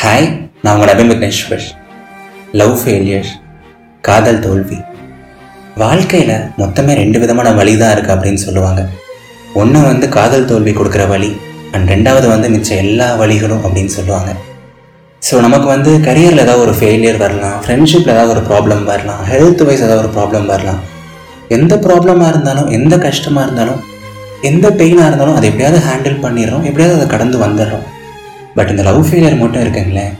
Hi நான் உங்கள் Nabin Vigneshwar love failure காதல் தோல்வி. வாழ்க்கையில் மொத்தமே ரெண்டு விதமான வழி தான் இருக்குது அப்படின்னு சொல்லுவாங்க. ஒன்று வந்து காதல் தோல்வி கொடுக்குற வழி அண்ட் ரெண்டாவது வந்து மிச்சம் எல்லா வழிகளும் அப்படின்னு சொல்லுவாங்க. ஸோ நமக்கு வந்து கரியரில் ஏதாவது ஒரு ஃபெயிலியர் வரலாம் ஃப்ரெண்ட்ஷிப்பில் ஏதாவது ஒரு ப்ராப்ளம் வரலாம் ஹெல்த் வைஸ் ஏதாவது ஒரு ப்ராப்ளம் வரலாம். எந்த ப்ராப்ளமாக இருந்தாலும் எந்த கஷ்டமாக இருந்தாலும் எந்த பெயினாக இருந்தாலும் அதை எப்படியாவது ஹேண்டில் பண்ணிடுறோம் எப்படியாவது அதை கடந்து வந்துடுறோம். பட் இந்த லவ் ஃபெயிலியர் மட்டும் இருக்குங்களேன்.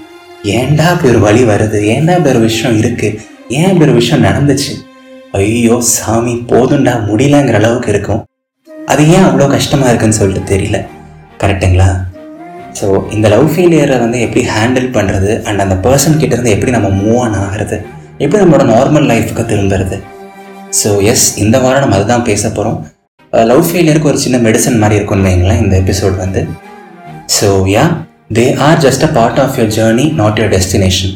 ஏன்டா இப்படி ஒரு வழி வருது? ஏன்டா இப்படி ஒரு விஷயம் இருக்குது ஏன் இப்படி ஒரு விஷயம் நடந்துச்சு? ஐயோ சாமி போதும்டா. முடியலங்கிற அளவுக்கு இருக்கும். அது ஏன் அவ்வளோ கஷ்டமாக இருக்குன்னு சொல்லிட்டு தெரியல. கரெக்டுங்களா ஸோ இந்த லவ் ஃபெயிலியரை வந்து எப்படி ஹேண்டில் பண்ணுறது அண்ட் அந்த பர்சன் இருந்து எப்படி நம்ம மூவ் ஆன் ஆகிறது? எப்படி நம்மளோட நார்மல் லைஃபுக்கு திரும்புறது? ஸோ எஸ் இந்த வாரம் நம்ம அதுதான் பேச போகிறோம் லவ் uh, ஃபெயிலியருக்கு ஒரு சின்ன மெடிசன் மாதிரி இருக்கும்னு வைங்களேன் இந்த எபிசோட் வந்து. So ya they are just a part of your journey not your destination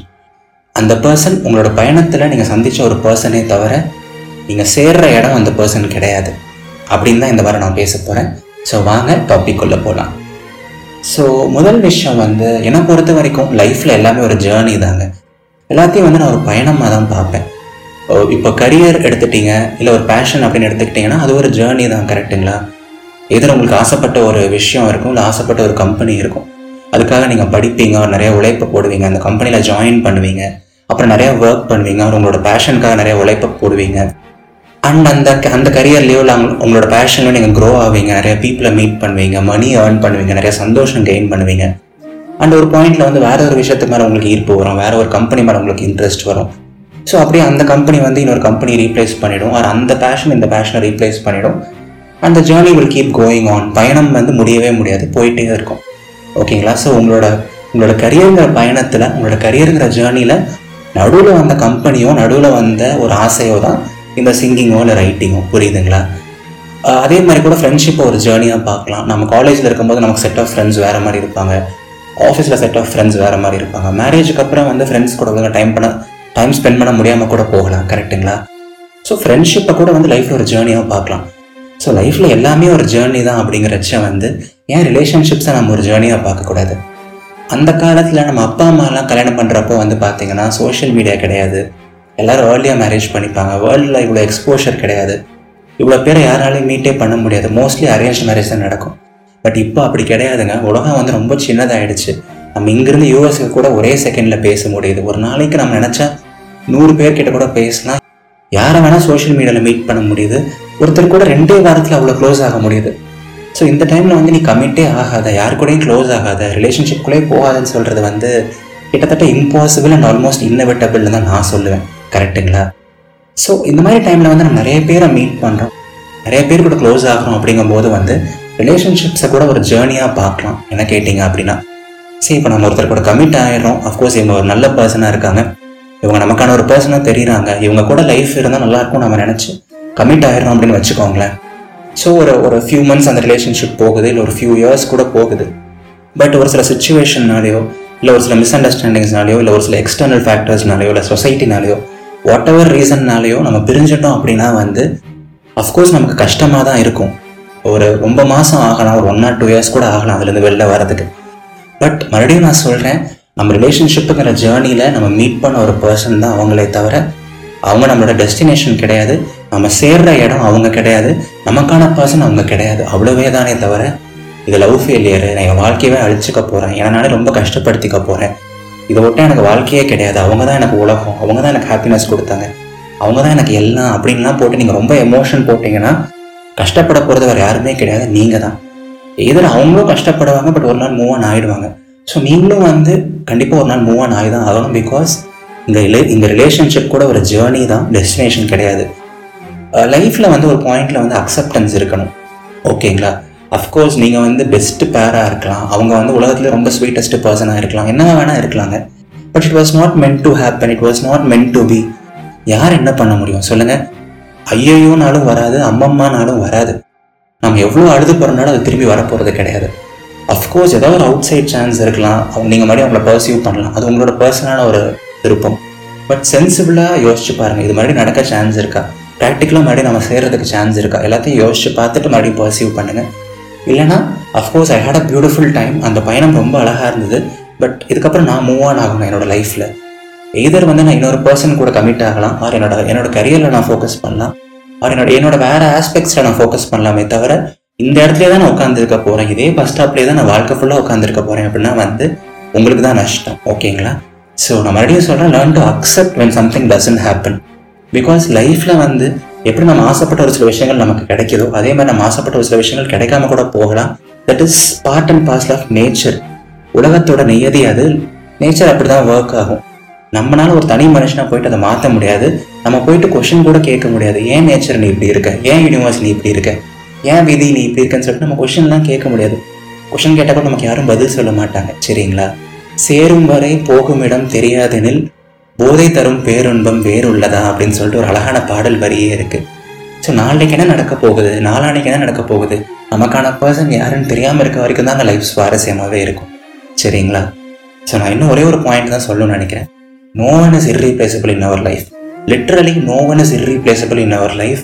அந்த பர்சன் உங்களோட பயணத்தில் நீங்கள் சந்தித்த ஒரு பர்சனே தவிர நீங்கள் சேர்ற இடம் அந்த பர்சன் கிடையாது. அப்படின்னு தான் இந்த வாரம் நான் பேச போகிறேன் ஸோ வாங்க டாபிக் உள்ள போகலாம் ஸோ முதல் விஷயம் வந்து என்னை பொறுத்த வரைக்கும் லைஃப்பில் எல்லாமே ஒரு ஜேர்னி தாங்க. எல்லாத்தையும் வந்து நான் ஒரு பயணமாக தான் பார்ப்பேன். ஓ, இப்போ கரியர் எடுத்துட்டீங்க இல்லை ஒரு பேஷன் அப்படின்னு எடுத்துக்கிட்டிங்கன்னா அது ஒரு ஜேர்னி தான் கரெக்டுங்களா எதில் உங்களுக்கு ஆசைப்பட்ட ஒரு விஷயம் இருக்கும் இல்லை ஆசைப்பட்ட ஒரு கம்பெனி இருக்கும்? அதுக்காக நீங்கள் படிப்பீங்க நிறைய உழைப்பு போடுவீங்க அந்த கம்பெனியில் ஜாயின் பண்ணுவீங்க அப்புறம் நிறைய ஒர்க் பண்ணுவீங்க உங்களோட பேஷனுக்காக நிறைய உழைப்பு போடுவீங்க. அண்ட் அந்த அந்த கரியர் லீவில் உங்களோட பேஷனில் நீங்கள் க்ரோ ஆவீங்க நிறைய பீப்புளை மீட் பண்ணுவீங்க மணி ஏர்ன் பண்ணுவீங்க நிறைய சந்தோஷம் கெயின் பண்ணுவீங்க. அண்ட் ஒரு பாயிண்ட்ல வந்து வேற ஒரு விஷயத்துக்கு மேலே உங்களுக்கு ஈர்ப்பு வரும் வேற ஒரு கம்பெனி மேலே உங்களுக்கு இன்ட்ரெஸ்ட் வரும். ஸோ அப்படியே அந்த கம்பெனி வந்து இன்னொரு கம்பெனி ரீப்ளேஸ் பண்ணிடும் ஆர் அந்த பேஷன் இந்த பேஷனை ரீப்ளேஸ் பண்ணிடும். அந்த journey will keep going on பயணம் வந்து முடியவே முடியாது போயிட்டே இருக்கும். ஓகேங்களா? ஸோ உங்களோட உங்களோட கரியருங்கிற பயணத்தில் உங்களோட கரியருங்கிற ஜேர்னியில் நடுவில் வந்த கம்பெனியோ நடுவில் வந்த ஒரு ஆசையோ தான் இந்த சிங்கிங்கோ இல்லை ரைட்டிங்கோ புரியுதுங்களா? அதே மாதிரி கூட ஃப்ரெண்ட்ஷிப்பை ஒரு ஜேர்னியாக பார்க்கலாம். நம்ம காலேஜில் இருக்கும்போது நமக்கு செட் ஆஃப் ஃப்ரெண்ட்ஸ் வேறு மாதிரி இருப்பாங்க. ஆஃபீஸில் செட் ஆஃப் ஃப்ரெண்ட்ஸ் வேறு மாதிரி இருப்பாங்க. மேரேஜுக்கு அப்புறம் வந்து ஃப்ரெண்ட்ஸ் கூட ஒழுங்கா டைம் பண்ண டைம் ஸ்பெண்ட் பண்ண முடியாமல் கூட போகலாம். கரெக்ட்டுங்களா ஸோ ஃப்ரெண்ட்ஷிப்பை கூட வந்து லைஃப்பில் ஒரு ஜேர்னியாக பார்க்கலாம். ஸோ லைஃப்பில் எல்லாமே ஒரு ஜேர்னி தான் அப்படிங்கிறச்ச வந்து ஏன் ரிலேஷன்ஷிப்ஸை நம்ம ஒரு ஜேர்னியாக பார்க்கக்கூடாது? அந்த காலத்தில் நம்ம அப்பா அம்மாலாம் கல்யாணம் பண்ணுறப்போ வந்து பார்த்தீங்கன்னா சோஷியல் மீடியா கிடையாது. எல்லோரும் ஏர்லியாக மேரேஜ் பண்ணிப்பாங்க. வேர்ல்டில் இவ்வளோ எக்ஸ்போஷர் கிடையாது. இவ்வளோ பேரை யாராலையும் மீட்டே பண்ண முடியாது. மோஸ்ட்லி அரேஞ்ச் மேரேஜ் தான் நடக்கும். பட் இப்போ அப்படி கிடையாதுங்க. உலகம் வந்து ரொம்ப சின்னதாகிடுச்சு நம்ம இங்கேருந்து யூஎஸ்க்கு கூட ஒரே செகண்டில் பேச முடியுது. ஒரு நாளைக்கு நம்ம நினச்சா நூறு பேர்கிட்ட கூட பேசலாம் யாரை வேணால் சோஷியல் மீடியாவில் மீட் பண்ண முடியுது. ஒருத்தர் கூட ரெண்டே வாரத்தில் அவ்வளோ க்ளோஸ் ஆக முடியுது. ஸோ இந்த டைமில் வந்து நீ கமிட்டே ஆகாத யார் கூடயும் க்ளோஸ் ஆகாத ரிலேஷன்ஷிப்குள்ளே போகாதன்னு சொல்கிறது வந்து கிட்டத்தட்ட இம்பாசிபிள் அண்ட் ஆல்மோஸ்ட் இன்னவிட்டபிள்னு தான் நான் சொல்லுவேன். கரெக்ட்டுங்களா ஸோ இந்த மாதிரி டைமில் வந்து நம்ம நிறைய பேரை மீட் பண்ணுறோம் நிறைய பேர் கூட க்ளோஸ் ஆகிறோம் அப்படிங்கும்போது வந்து ரிலேஷன்ஷிப்ஸை கூட ஒரு ஜேர்னியாக பார்க்கலாம். என்ன கேட்டிங்க அப்படின்னா சரி இப்போ நம்ம ஒருத்தர் கூட கமிட் ஆயிடுறோம். அஃப்கோர்ஸ் இவங்க ஒரு நல்ல பர்சனாக இருக்காங்க. இவங்க நமக்கான ஒரு பர்சனாக தெரியுறாங்க. இவங்க கூட லைஃப் இருந்தால் நல்லாயிருக்கும் நம்ம நினச்சி கமிட் ஆயிடுறோம் அப்படின்னு வச்சுக்கோங்களேன். ஸோ ஒரு ஒரு ஃபியூ மந்த்ஸ் அந்த ரிலேஷன்ஷிப் போகுது இல்லை ஒரு ஃபியூ இயர்ஸ் கூட போகுது. பட் ஒரு சில சுச்சுவேஷன்னாலேயோ இல்லை ஒரு சில மிஸ் அண்டர்ஸ்டாண்டிங்ஸ்னாலேயோ இல்லை ஒரு சில எக்ஸ்டர்னல் ஃபேக்டர்ஸ்னாலேயோ இல்லை சொசைட்டினாலேயோ வாட் எவர் ரீசன்னாலேயோ நம்ம பிரிஞ்சிட்டோம் அப்படின்னா வந்து அஃப்கோர்ஸ் நமக்கு கஷ்டமாக தான் இருக்கும். ஒரு ரொம்ப மாதம் ஆகலாம் ஒரு ஒன் ஆர் டூ இயர்ஸ் கூட ஆகலாம் அதுலேருந்து வெளில வரதுக்கு பட் மறுபடியும் நான் சொல்கிறேன் நம்ம ரிலேஷன்ஷிப்புங்கிற ஜேர்னியில் நம்ம மீட் பண்ண ஒரு பர்சன் தான் அவங்களே தவிர அவங்க நம்மளோட டெஸ்டினேஷன் கிடையாது. நம்ம சேர்ற இடம் அவங்க கிடையாது. நமக்கான பர்சன் அவங்க கிடையாது. அவ்வளவே தானே தவிர இது லவ் ஃபெயிலியரு நான் என் வாழ்க்கையவே அழிச்சுக்க போகிறேன் என்னாலே ரொம்ப கஷ்டப்படுத்திக்க போகிறேன் இதை விட்டால் எனக்கு வாழ்க்கையே கிடையாது. அவங்க தான் எனக்கு உலகம். அவங்க தான் எனக்கு ஹாப்பினஸ் கொடுத்தாங்க. அவங்க தான் எனக்கு எல்லாம் அப்படின்லாம் போட்டு நீங்கள் ரொம்ப எமோஷன் போட்டிங்கன்னா கஷ்டப்பட போகிறது வேறு யாருமே கிடையாது. நீங்கள் தான். இதில் அவங்களும் கஷ்டப்படுவாங்க பட் ஒரு நாள் மூவ் ஆன் ஆகிடுவாங்க ஸோ நீங்களும் வந்து கண்டிப்பாக ஒரு நாள் மூவ் ஆன் ஆகி தான் ஆகணும் பிகாஸ் இந்த ரிலே இந்த ரிலேஷன்ஷிப் கூட ஒரு ஜேர்னி தான் டெஸ்டினேஷன் கிடையாது. Uh, லைஃப்பில் வந்து ஒரு பாயிண்டில் வந்து அக்செப்டன்ஸ் இருக்கணும். ஓகேங்களா அஃப்கோர்ஸ் நீங்கள் வந்து பெஸ்ட்டு பேராக இருக்கலாம். அவங்க வந்து உலகத்தில் ரொம்ப ஸ்வீட்டஸ்ட் பர்சனாக இருக்கலாம். என்ன வேணால் இருக்கலாங்க. But it was not meant to happen it was not meant to be யார் என்ன பண்ண முடியும்? சொல்லுங்கள் ஐயோனாலும் வராது அம்மம்மானாலும் வராது. நம்ம எவ்வளோ அழுது போகிறனாலும் அது திரும்பி வரப்போகிறது கிடையாது. அஃப்கோர்ஸ் ஏதாவது ஒரு அவுட் சைட் சான்ஸ் இருக்கலாம். அவங்க நீங்கள் மறுபடியும் அவங்கள பர்சீவ் பண்ணலாம். அது உங்களோட பர்சனான ஒரு விருப்பம். பட் சென்சிபிளாக யோசிச்சு பாருங்கள் இது மாதிரி நடக்க சான்ஸ் இருக்கா? ப்ராக்டிக்கலாக மறுபடியும் நம்ம செய்கிறதுக்கு சான்ஸ் இருக்கா? எல்லாத்தையும் யோசிச்சு பார்த்துட்டு மறுபடியும் பர்சீவ் பண்ணுங்கள் இல்லைனா of course I had a beautiful time அந்த பயணம் ரொம்ப அழகாக இருந்தது. பட் இதுக்கப்புறம் நான் மூவ் ஆன் ஆகணும் என்னோடய லைஃப்பில் எதர் வந்து நான் இன்னொரு பர்சன் கூட கமிட் ஆகலாம். ஆர் என்னோட என்னோட கரியரில் நான் ஃபோக்கஸ் பண்ணலாம். ஆர் என்னோட என்னோட வேறு ஆஸ்பெக்ட்ஸில் நான் ஃபோக்கஸ் பண்ணலாமே தவிர இந்த இடத்துல தான் நான் உட்காந்துருக்க போகிறேன் இதே பஸ் ஸ்டாப்லேயே தான் நான் வாழ்க்கை ஃபுல்லாக உட்காந்துருக்க போகிறேன் அப்படின்னா வந்து உங்களுக்கு தான் நஷ்டம். ஓகேங்களா ஸோ நான் மறுபடியும் சொல்கிறேன் learn to accept when something doesn't happen because லைஃப்பில் வந்து எப்படி நம்ம ஆசைப்பட்ட ஒரு சில விஷயங்கள் நமக்கு கிடைக்குதோ அதே மாதிரி நம்ம ஆசைப்பட்ட ஒரு சில விஷயங்கள் கிடைக்காம கூட போகலாம். That is part and parcel of nature உலகத்தோட நியதி அது. நேச்சர் அப்படி தான் ஒர்க் ஆகும். நம்மளால ஒரு தனி மனுஷனா போயிட்டு அதை மாற்ற முடியாது. நம்ம போயிட்டு கொஷின் கூட கேட்க முடியாது. ஏன் நேச்சர் நீ இப்படி இருக்க? ஏன் யூனிவர்ஸ் நீ இப்படி இருக்க? ஏன் விதி நீ இப்படி இருக்கன்னு சொல்லிட்டு நம்ம கொஷின்லாம் கேட்க முடியாது. கொஷின் கேட்டால் கூட நமக்கு யாரும் பதில் சொல்ல மாட்டாங்க. சரிங்களா? சேரும் வரை போகும் இடம் தெரியாதெனில் போதை தரும் பேருன்பம் வேறுள்ளதா அப்படின்னு சொல்லிட்டு ஒரு அழகான பாடல் வரியே இருக்கு. ஸோ நாளைக்கு என்ன நடக்க போகுது? நாளானைக்கு என்ன நடக்க போகுது? நமக்கான பர்சன் யாருன்னு தெரியாமல் இருக்க வரைக்கும் தான் அந்த லைஃப் சுவாரஸ்யமாகவே இருக்கும். சரிங்களா? ஸோ நான் இன்னும் ஒரே ஒரு பாயிண்ட் தான் சொல்லணும்னு நினைக்கிறேன். No one is irreplaceable in our life literally no one is irreplaceable in our life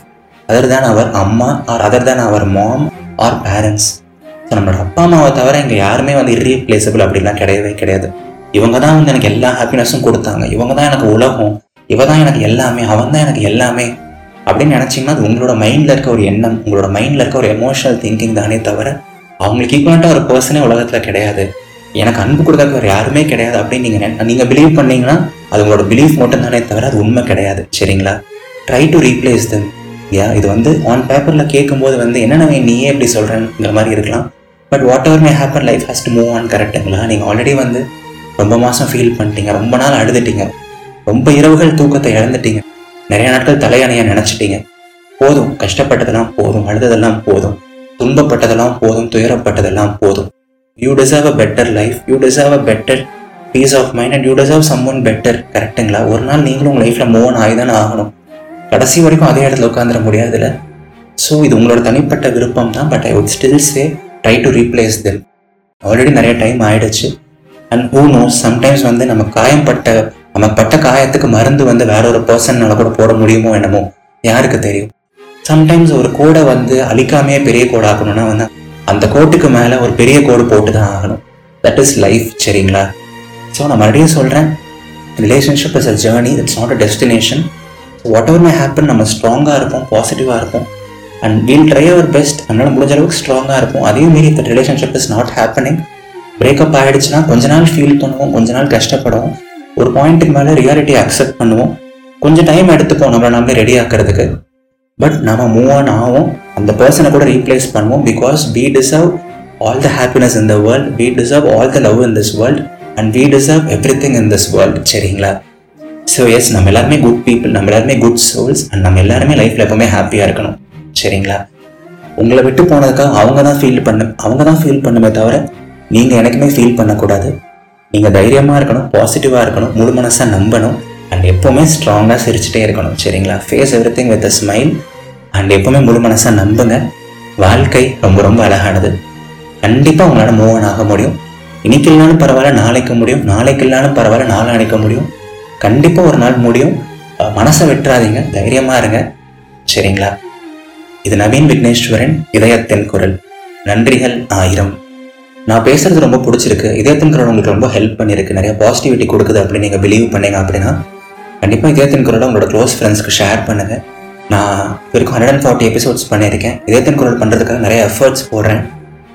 other than our அம்மா or other than our mom or parents so நம்மளோட அப்பா அம்மாவை தவிர இங்கே யாருமே வந்து இர்ரீப்ளேசபிள் அப்படிலாம் கிடையவே கிடையாது. இவங்க தான் வந்து எனக்கு எல்லா ஹாப்பினஸும் கொடுத்தாங்க. இவங்க தான் எனக்கு உலகம். இவ தான் எனக்கு எல்லாமே. அவன் தான் எனக்கு எல்லாமே. அப்படின்னு நினச்சிங்கன்னா அது உங்களோட மைண்டில் இருக்க ஒரு எண்ணம். உங்களோட மைண்டில் இருக்க ஒரு எமோஷனல் திங்கிங் தானே தவிர அவங்களுக்கு ஈக்குவலாக ஒரு பர்சனே உலகத்தில் கிடையாது. எனக்கு அன்பு கொடுக்க வேறு யாருமே கிடையாது அப்படின்னு நீங்கள் நீங்கள் பிலீவ் பண்ணீங்கன்னா அது உங்களோட பிலீஃப் மட்டும் தானே தவிர அது உண்மை கிடையாது. சரிங்களா? Try to replace them yeah இது வந்து ஆன் பேப்பரில் கேட்கும்போது வந்து என்னென்ன நீயே எப்படி சொல்கிறேங்கிற மாதிரி இருக்கலாம். But whatever may happen life first move on கரெக்டுங்களா நீங்கள் ஆல்ரெடி வந்து ரொம்ப மாதம் ஃபீல் பண்ணிட்டீங்க. ரொம்ப நாள் அழுதுட்டீங்க. ரொம்ப இரவுகள் தூக்கத்தை இழந்துட்டீங்க. நிறைய நாட்கள் தலையணையை நினச்சிட்டீங்க. போதும். கஷ்டப்பட்டதெல்லாம் போதும். அழுததெல்லாம் போதும். துன்பப்பட்டதெல்லாம் போதும். துயரப்பட்டதெல்லாம் போதும். You deserve a better life you deserve a better peace of mind and you deserve someone better கரெக்டுங்களா ஒரு நாள் நீங்களும் உங்கள் லைஃப்பில் மூவ் ஆன் ஆகி தானே ஆகணும். கடைசி வரைக்கும் அதே இடத்துல உட்காந்துட முடியாதுல்ல? ஸோ இது உங்களோட தனிப்பட்ட விருப்பம் தான் but I would still say try to replace them already நிறைய டைம் ஆயிடுச்சு. அண்ட் ஊனோ சம்டைம்ஸ் வந்து நம்ம காயம்பட்ட நம்ம பட்ட காயத்துக்கு மருந்து வந்து வேற ஒரு பர்சன்னால கூட போட முடியுமோ என்னமோ? யாருக்கு தெரியும்? சம்டைம்ஸ் ஒரு கோடை வந்து அழிக்காமையே பெரிய கோடு ஆகணும்னா வந்து அந்த கோட்டுக்கு மேலே ஒரு பெரிய கோடு போட்டு தான் ஆகணும். தட் இஸ் லைஃப் சரிங்களா? ஸோ நான் மறுபடியும் சொல்கிறேன் relationship is a journey it's not a destination whatever may happen நம்ம ஸ்ட்ராங்காக இருப்போம் பாசிட்டிவாக இருப்போம். And we'll try our best அதனால் முடிஞ்ச அளவுக்கு ஸ்ட்ராங்காக இருப்போம். அதே மீறி இந்த relationship is not happening breakup ஆகிடுச்சுன்னா கொஞ்ச நாள் ஃபீல் பண்ணுவோம் கொஞ்ச நாள் கஷ்டப்படுவோம். ஒரு பாயிண்ட்டுக்கு மேலே ரியாலிட்டி அக்செப்ட் பண்ணுவோம். கொஞ்சம் டைம் எடுத்துப்போம் நம்மளை நாமளே ரெடி ஆக்கிறதுக்கு. பட் நம்ம மூவ் ஆன் ஆகும் அந்த பர்சனை கூட ரீப்ளேஸ் பண்ணுவோம் because we deserve all the happiness in the world we deserve all the love in this world and we deserve everything in this world சரிங்களா? ஸோ எஸ் நம்ம எல்லாருமே குட் பீப்புள் நம்ம எல்லாருமே குட் சோல்ஸ் அண்ட் நம்ம எல்லாருமே லைஃப்பில் எப்பவுமே ஹாப்பியாக இருக்கணும். சரிங்களா? உங்களை விட்டு போனதுக்காக அவங்க தான் ஃபீல் பண்ண அவங்க தான் ஃபீல் பண்ணுமே தவிர நீங்கள் எனக்குமே ஃபீல் பண்ணக்கூடாது. நீங்கள் தைரியமாக இருக்கணும் பாசிட்டிவாக இருக்கணும் முழு மனசாக நம்பணும் அண்ட் எப்போவுமே ஸ்ட்ராங்காக சிரிச்சுட்டே இருக்கணும் சரிங்களா? Face everything with a smile and எப்போவுமே முழு மனசாக நம்புங்க. வாழ்க்கை ரொம்ப ரொம்ப அழகானது. கண்டிப்பாக உங்களால் மூவ் ஆன் ஆக முடியும். இன்னைக்கு இல்லைனாலும் பரவாயில்ல நாளைக்கு முடியும். நாளைக்கு இல்லைனாலும் பரவாயில்ல நாளானைக்க முடியும். கண்டிப்பாக ஒரு நாள் முடியும். மனசை விட்டுறாதீங்க தைரியமாக இருங்க சரிங்களா? இது நவீன் விக்னேஸ்வரன் இதயத்தின் குரல். நன்றிகள் ஆயிரம். நான் பேசுறது ரொம்ப பிடிச்சிருக்கு. இதயத்தின் குரல் உங்களுக்கு ரொம்ப ஹெல்ப் பண்ணியிருக்கு. நிறைய பாசிட்டிவிட்டி கொடுக்குது அப்படின்னு நீங்கள் பிலீவ் பண்ணீங்க அப்படின்னா கண்டிப்பாக இதயத்தின் குரலை உங்களோட க்ளோஸ் ஃப்ரெண்ட்ஸ்க்கு ஷேர் பண்ணுங்க. நான் இது வரைக்கும் ஹண்ட்ரட் அண்ட் ஃபார்ட்டி எபிசோட்ஸ் பண்ணியிருக்கேன். இதயத்தின் குரல் பண்ணுறதுக்காக நிறைய எஃபர்ட்ஸ் போடுறேன்.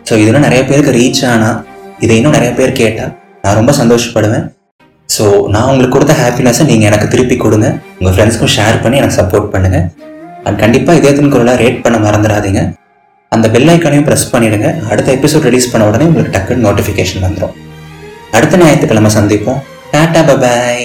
ஸோ இதெல்லாம் நிறைய பேருக்கு ரீச் ஆனால் இதை இன்னும் நிறைய பேர் கேட்டால் நான் ரொம்ப சந்தோஷப்படுவேன். ஸோ நான் உங்களுக்கு கொடுத்த ஹாப்பினஸை நீங்கள் எனக்கு திருப்பி கொடுங்க. உங்கள் ஃப்ரெண்ட்ஸ்க்கும் ஷேர் பண்ணி எனக்கு சப்போர்ட் பண்ணுங்கள் அண்ட் கண்டிப்பாக இதயத்தின் குரலாக ரேட் பண்ண மறந்துடாதீங்க. அந்த பெல் ஐக்கானையும் ப்ரெஸ் பண்ணிடுங்க. அடுத்த எபிசோட் ரிலீஸ் பண்ண உடனே உங்களுக்கு டக்குன்னு நோட்டிஃபிகேஷன் வந்துடும் அடுத்த ஞாயிற்றுக்கிழமை சந்திப்போம். Tata bye bye